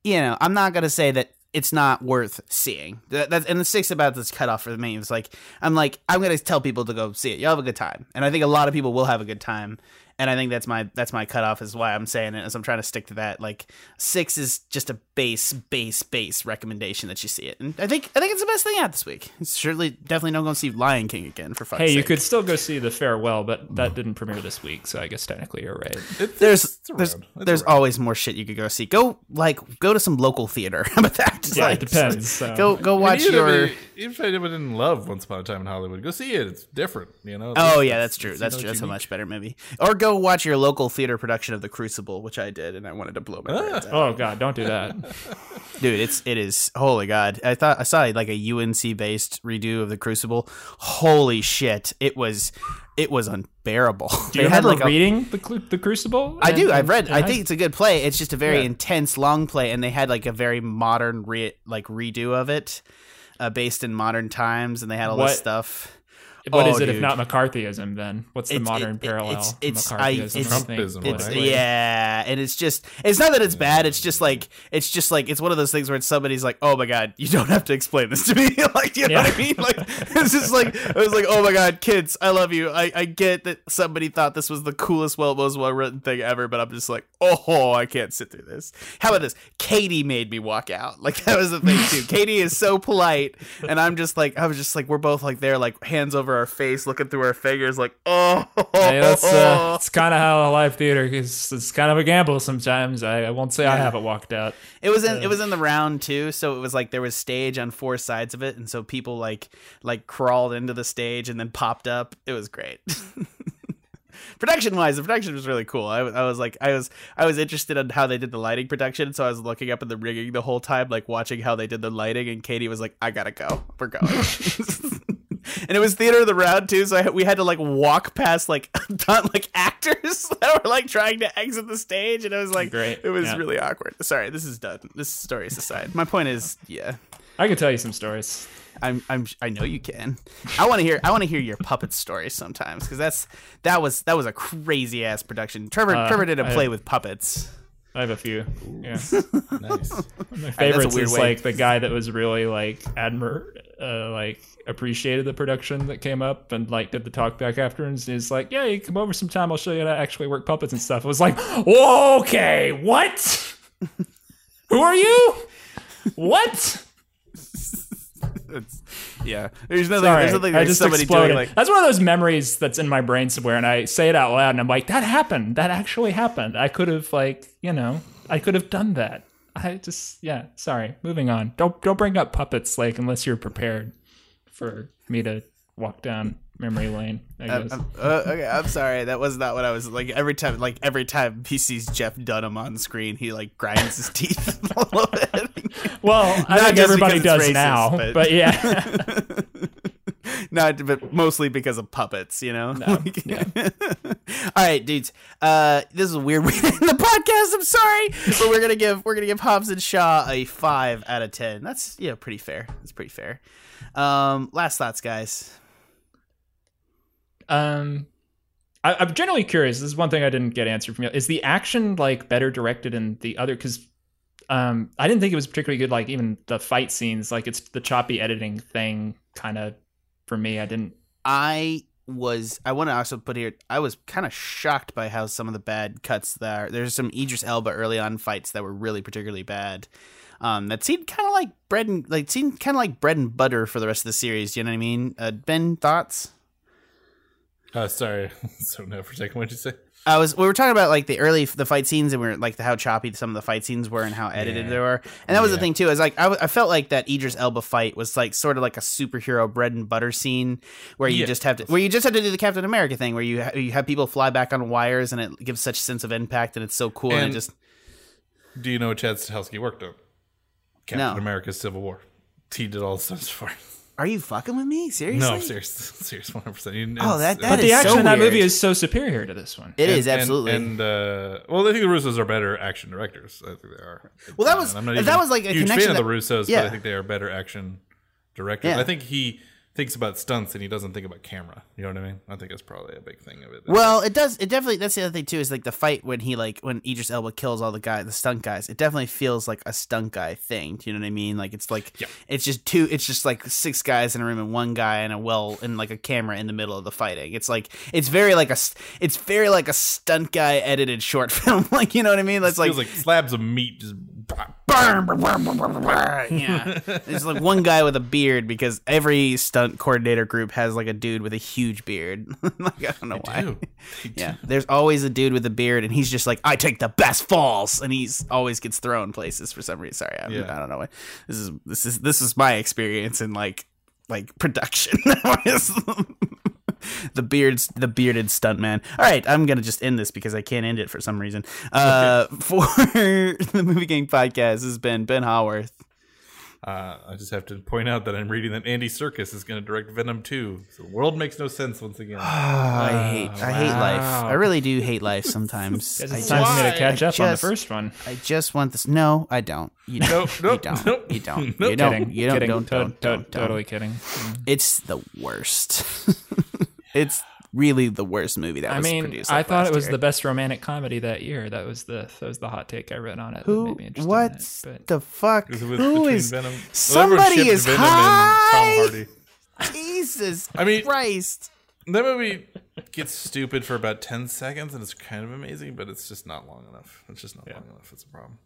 you know, I'm not gonna say that it's not worth seeing. That, and the six about this cutoff for me was like, I'm like, I'm gonna tell people to go see it. You'll have a good time, and I think a lot of people will have a good time. And I think that's my that's my cutoff is why I'm saying it as I'm trying to stick to that. Like six is just a base base base recommendation that you see it, and I think I think it's the best thing out this week. It's surely definitely don't go see Lion King again for fuck's Hey, you could still go see The Farewell, but that didn't premiere this week, so I guess technically you're right. It's- there's it's there's there's around. always more shit you could go see. Go like go to some local theater. [laughs] How about that? Just Yeah, like, it depends. [laughs] so. Go go I mean, watch even your. I- even if I didn't love Once Upon a Time in Hollywood, go see it. It's different, you know. Oh yeah, that's true. That's you true. That's a much better movie. Or go watch your local theater production of The Crucible, which I did, and I wanted to blow my ah. brains out. Oh god, don't do that. Dude, it's it is holy god. I thought I saw like a UNC based redo of The Crucible. Holy shit, it was it was unbearable. Do [laughs] you like reading the the Crucible? I do. in- I've read. I think it's a good play. It's just a very Yeah. intense, long play, and they had like a very modern, re- like redo of it, uh, based in modern times, and they had all What- this stuff. What Oh, is it if not McCarthyism? Then what's the It's- modern it- it- parallel? it's- to it's- McCarthyism? I think. Trumpism, It's right? yeah, and it's just it's not that it's bad. It's just like it's just like it's one of those things where somebody's like, "Oh my god, you don't have to explain this to me." [laughs] like, you know Yeah. what I mean? Like, it's just like I was like, "Oh my god, kids, I love you. I, I get that somebody thought this was the coolest, well, most well written thing ever, but I'm just like, oh, I can't sit through this." How about this? Katie made me walk out. Like that was the thing too. Katie is so polite, and I'm just like, I was just like, we're both like there, like hands over our face, looking through our fingers, like, [laughs] oh. Hey, that's uh, it's kind of how live theater is. It's kind of a gamble sometimes. I, I won't say I haven't walked out. It was in it was in the round too, so it was like there was stage on four sides of it, and so people like like crawled into the stage and then popped up. It was great. [laughs] production wise, the production was really cool. I, was- I was like I was I was interested in how they did the lighting production, so I was looking up at the rigging the whole time, like watching how they did the lighting. And Katie was like, "I gotta go, we're going." [laughs] and it was theater of the round too, so I, we had to like walk past like [laughs] not like actors [laughs] that were like trying to exit the stage, and it was like Great, It was yeah. really awkward. Sorry, this is done. This story is aside. My point is, yeah, I can tell you some stories. I'm, I'm, I know you can. I want to hear, I want to hear your puppet stories sometimes because that's that was that was a crazy ass production. Trevor, Uh, Trevor did a I- play with puppets. I have a few. Yeah. [laughs] Nice. My favorites weird is way. like the guy that was really like admir uh, like appreciated the production that came up and like did the talk back after and he's like, Yeah, you come over sometime, I'll show you how to actually work puppets and stuff. I was like, Okay, what? Who are you? What? It's, yeah, there's nothing. Sorry, there's nothing I just somebody exploded. doing like. That's one of those memories that's in my brain somewhere, and I say it out loud, and I'm like, "That happened. That actually happened. I could have, like, you know, I could have done that." I just, yeah. Sorry. Moving on. Don't don't bring up puppets, like, unless you're prepared for me to walk down memory lane. I I'm, guess. I'm- uh, okay, I'm sorry. That was not what I was like. Every time, like every time he sees Jeff Dunham on screen, he like grinds his [laughs] teeth a little bit. [laughs] well, I not think everybody does racist, now, but- but, yeah. [laughs] not but mostly because of puppets you know Like- yeah. all right dudes uh this is a weird way end the podcast i'm sorry but we're gonna give we're gonna give hobbs and shaw a five out of ten that's yeah pretty fair that's pretty fair um last thoughts guys Um, I, I'm generally curious. This is one thing I didn't get answered from you. Is the action like better directed in the other? Because um, I didn't think it was particularly good. Like even the fight scenes, like it's the choppy editing thing, kind of for me. I didn't. i was i want to also put here i was kind of shocked by how some of the bad cuts there there's some idris elba early on fights that were really particularly bad um, that seemed kind of like bread and like seemed kind of like bread and butter for the rest of the series. Do you know what I mean? Uh, ben, thoughts? Uh, sorry, [laughs] so now for a second. What'd you say? I was we were talking about like the early the fight scenes and we are like the, how choppy some of the fight scenes were and how edited they were and that was the thing too is like I, w- I felt like that Idris Elba fight was like sort of like a superhero bread and butter scene where you Yeah. just have to where you just have to do the Captain America thing where you ha- you have people fly back on wires and it gives such sense of impact and it's so cool and, And- it just Do you know what Chad Stahelski worked on? Captain No. America's Civil War. T did all the stunts for it. are you fucking with me seriously No, serious, [laughs] serious, one hundred percent. Oh, that- that But is the action so in that weird. movie is so superior to this one. It is And- absolutely And, uh, well, I think the Russos are better action directors. I think they are. Well, that was- I'm not that even was like a huge connection fan of the that- Russos, yeah. but I think they are better action directors. Yeah. I think he thinks about stunts and he doesn't think about camera. You know what I mean? I think that's probably a big thing of it. Well, it does. It definitely. That's the other thing too. Is like the fight when he like when Idris Elba kills all the guy, the stunt guys. It definitely feels like a stunt guy thing. Do you know what I mean? Like it's like Yeah. it's just two. It's just like six guys in a room and one guy and a well and like a camera in the middle of the fighting. It's like it's very like a. It's very like a stunt guy edited short [laughs] film. like you know what I mean? That's like. like slabs of meat just. Yeah, [laughs] there's like one guy with a beard because every stunt coordinator group has like a dude with a huge beard. [laughs] like I don't know why. [laughs] They Yeah, there's always a dude with a beard, and he's just like, "I take the best falls," and he's always gets thrown places for some reason. Sorry, I'm, Yeah. I don't know. why. This is this is this is my experience in like like production. [laughs] the beards, the bearded stuntman. All right, I'm gonna just end this because I can't end it for some reason. Uh, [laughs] for [laughs] the Movie Gang podcast this has been Ben Haworth. Uh, I just have to point out that I'm reading that Andy Serkis is going to direct Venom 2. So the world makes no sense once again. [sighs] I hate, I hate life. I really do hate life sometimes. It's time for me to catch up on the first one. I just want this. No, I don't. You don't. Nope, nope, you don't. nope, you don't. nope. You don't. kidding. You don't. kidding. Don't. Don't. don't, don't. Totally kidding. It's the worst. It's really the worst movie that I was mean, produced. I thought it was year. the best romantic comedy that year. That was the that was the hot take I read on it. Who? made me What it, the fuck? Is it with- Who between is? Venom? Somebody everyone is Venom high. Tom Hardy. Jesus. I mean- Christ. That movie gets stupid for about 10 seconds and it's kind of amazing, but it's just not long enough. It's just not long enough. It's a problem.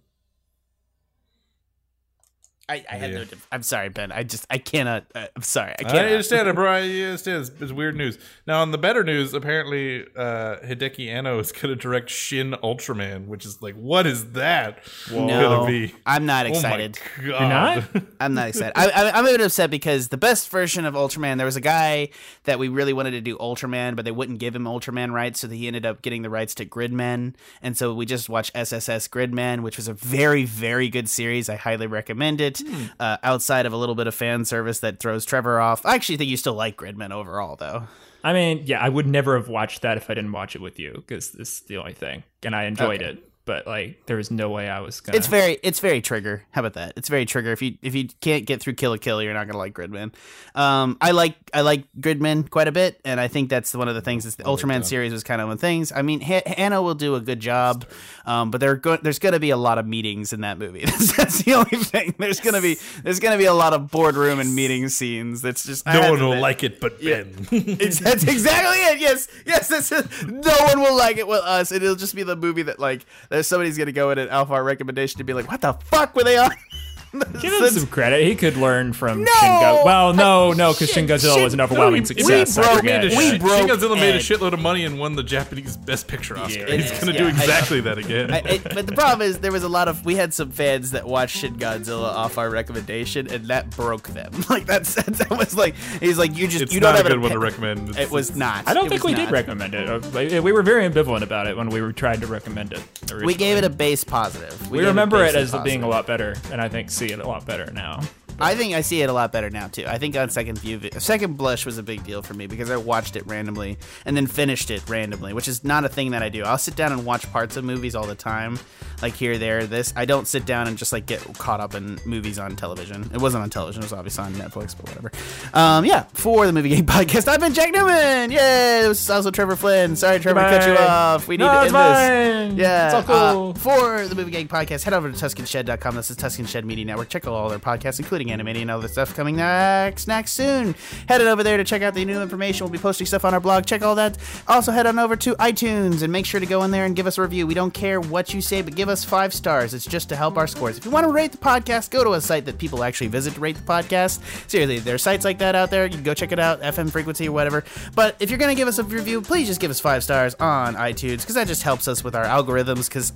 I, I have Yeah. no. def- I'm sorry, Ben. I just. I cannot. Uh, I'm sorry. I I can't. understand it, bro. I [laughs] understand. It's, it's weird news. Now, on the better news, apparently uh, Hideaki Anno is going to direct Shin Ultraman, which is like, what is that No, going to be? I'm not Oh my excited. God. You're not? [laughs] I'm not excited. I, I, I'm a bit upset because the best version of Ultraman, there was a guy that we really wanted to do Ultraman, but they wouldn't give him Ultraman rights, so he ended up getting the rights to Gridman, and so we just watched SSS Gridman, which was a very, very good series. I highly recommend it. Uh, outside of a little bit of fan service that throws Trevor off, I actually think you still like Gridman overall, though. I mean, yeah, I would never have watched that if I didn't watch it with you because this is the only thing, and I enjoyed Okay. it. But like, there was no way I was gonna. It's very, it's very trigger. How about that? It's very trigger. If you if you can't get through Kill la Kill, you're not gonna like Gridman. Um, I like I like Gridman quite a bit, and I think that's one of the things. Is the Ultraman series was kind of one of things. I mean, ha- Anno will do a good job, um, but there go- there's gonna be a lot of meetings in that movie. [laughs] that's, that's the only thing. There's gonna be there's gonna be a lot of boardroom and meeting scenes. That's just No one will admit. like it but Ben. [laughs] It's, that's exactly it. Yes, yes. That's it. No one will like it with us. It'll just be the movie that like there's somebody's gonna go in an Alpha recommendation to be like, what the fuck were they on? [laughs] [laughs] Give him some credit. He could learn from No! Shin Go- Well, no, no, because Shin- Shin Godzilla Shin- was an overwhelming we success. I broke forget. into we broke Shin Godzilla made a shitload of money and won the Japanese Best Picture Oscar. Yeah. He's going to Yeah, do I- exactly that again. I, it, but the problem is there was a lot of we had some fans that watched Shin Godzilla off our recommendation and that broke them. [laughs] Like that's that was like he's like you just it's you don't not a have good one to recommend. It's- It was not. I don't think was we did recommend it. Uh, We were very ambivalent about it when we were trying to recommend it. Originally. We gave it a base positive. We gave remember it base as being a lot better, and I think see it a lot better now. I think I see it a lot better now too. I think on second view, second blush was a big deal for me because I watched it randomly and then finished it randomly, which is not a thing that I do. I'll sit down and watch parts of movies all the time, like here, there, this. I don't sit down and just like get caught up in movies on television. It wasn't on television; it was obviously on Netflix, but whatever. Um, yeah, for the Movie Gang [laughs] Podcast, I've been Jack Newman. Yay! This is also Trevor Flynn. Sorry, Trevor, to cut you off. We need No, to end this. Yeah. It's all cool. uh, for the Movie Gang Podcast, head over to TuscanShed.com. That's the Tuscan Shed Media Network. Check out all their podcasts, including including animating and all the stuff coming next next soon. Headed over there to check out the new information. We'll be posting stuff on our blog. Check all that. Also, head on over to iTunes and make sure to go in there and give us a review. We don't care what you say, but give us five stars. It's just to help our scores. If you want to rate the podcast, go to a site that people actually visit to rate the podcast. Seriously, there are sites like that out there. You can go check it out, FM Frequency or whatever. But if you're going to give us a review, please just give us five stars on iTunes because that just helps us with our algorithms because,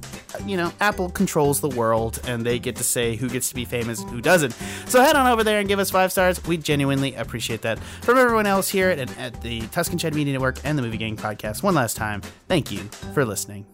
you know, Apple controls the world and they get to say who gets to be famous and who doesn't. So head on over there and give us five stars. We genuinely appreciate that. From everyone else here at, at the Tuscan Shed Media Network and the Movie Gang Podcast, one last time, thank you for listening.